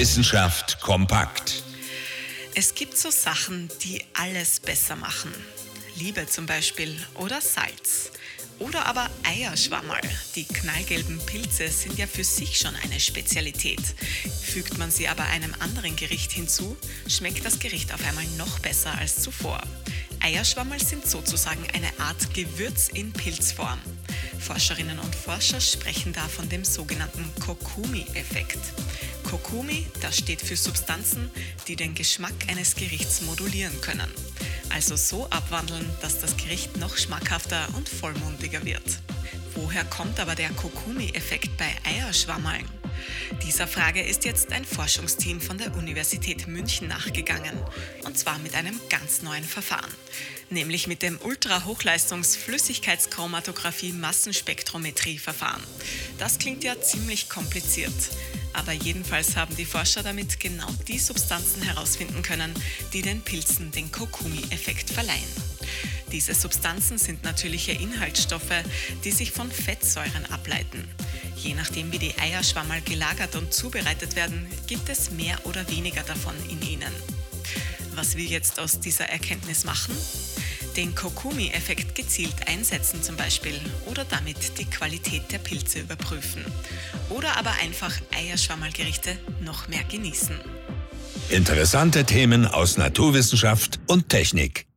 Wissenschaft kompakt. Es gibt so Sachen, die alles besser machen. Liebe zum Beispiel oder Salz. Oder aber Eierschwammerl. Die knallgelben Pilze sind ja für sich schon eine Spezialität. Fügt man sie aber einem anderen Gericht hinzu, schmeckt das Gericht auf einmal noch besser als zuvor. Eierschwammerl sind sozusagen eine Art Gewürz in Pilzform. Forscherinnen und Forscher sprechen da von dem sogenannten Kokumi-Effekt. Kokumi, das steht für Substanzen, die den Geschmack eines Gerichts modulieren können. Also so abwandeln, dass das Gericht noch schmackhafter und vollmundiger wird. Woher kommt aber der Kokumi-Effekt bei Eierschwammeln? Dieser Frage ist jetzt ein Forschungsteam von der Universität München nachgegangen. Und zwar mit einem ganz neuen Verfahren. Nämlich mit dem Ultrahochleistungsflüssigkeitschromatographie-Massenspektrometrie-Verfahren. Das klingt ja ziemlich kompliziert. Aber jedenfalls haben die Forscher damit genau die Substanzen herausfinden können, die den Pilzen den Kokumi-Effekt verleihen. Diese Substanzen sind natürliche Inhaltsstoffe, die sich von Fettsäuren ableiten. Je nachdem, wie die Eierschwammerl gelagert und zubereitet werden, gibt es mehr oder weniger davon in ihnen. Was wir jetzt aus dieser Erkenntnis machen? Den Kokumi-Effekt gezielt einsetzen zum Beispiel oder damit die Qualität der Pilze überprüfen. Oder aber einfach Eierschwammerlgerichte noch mehr genießen. Interessante Themen aus Naturwissenschaft und Technik.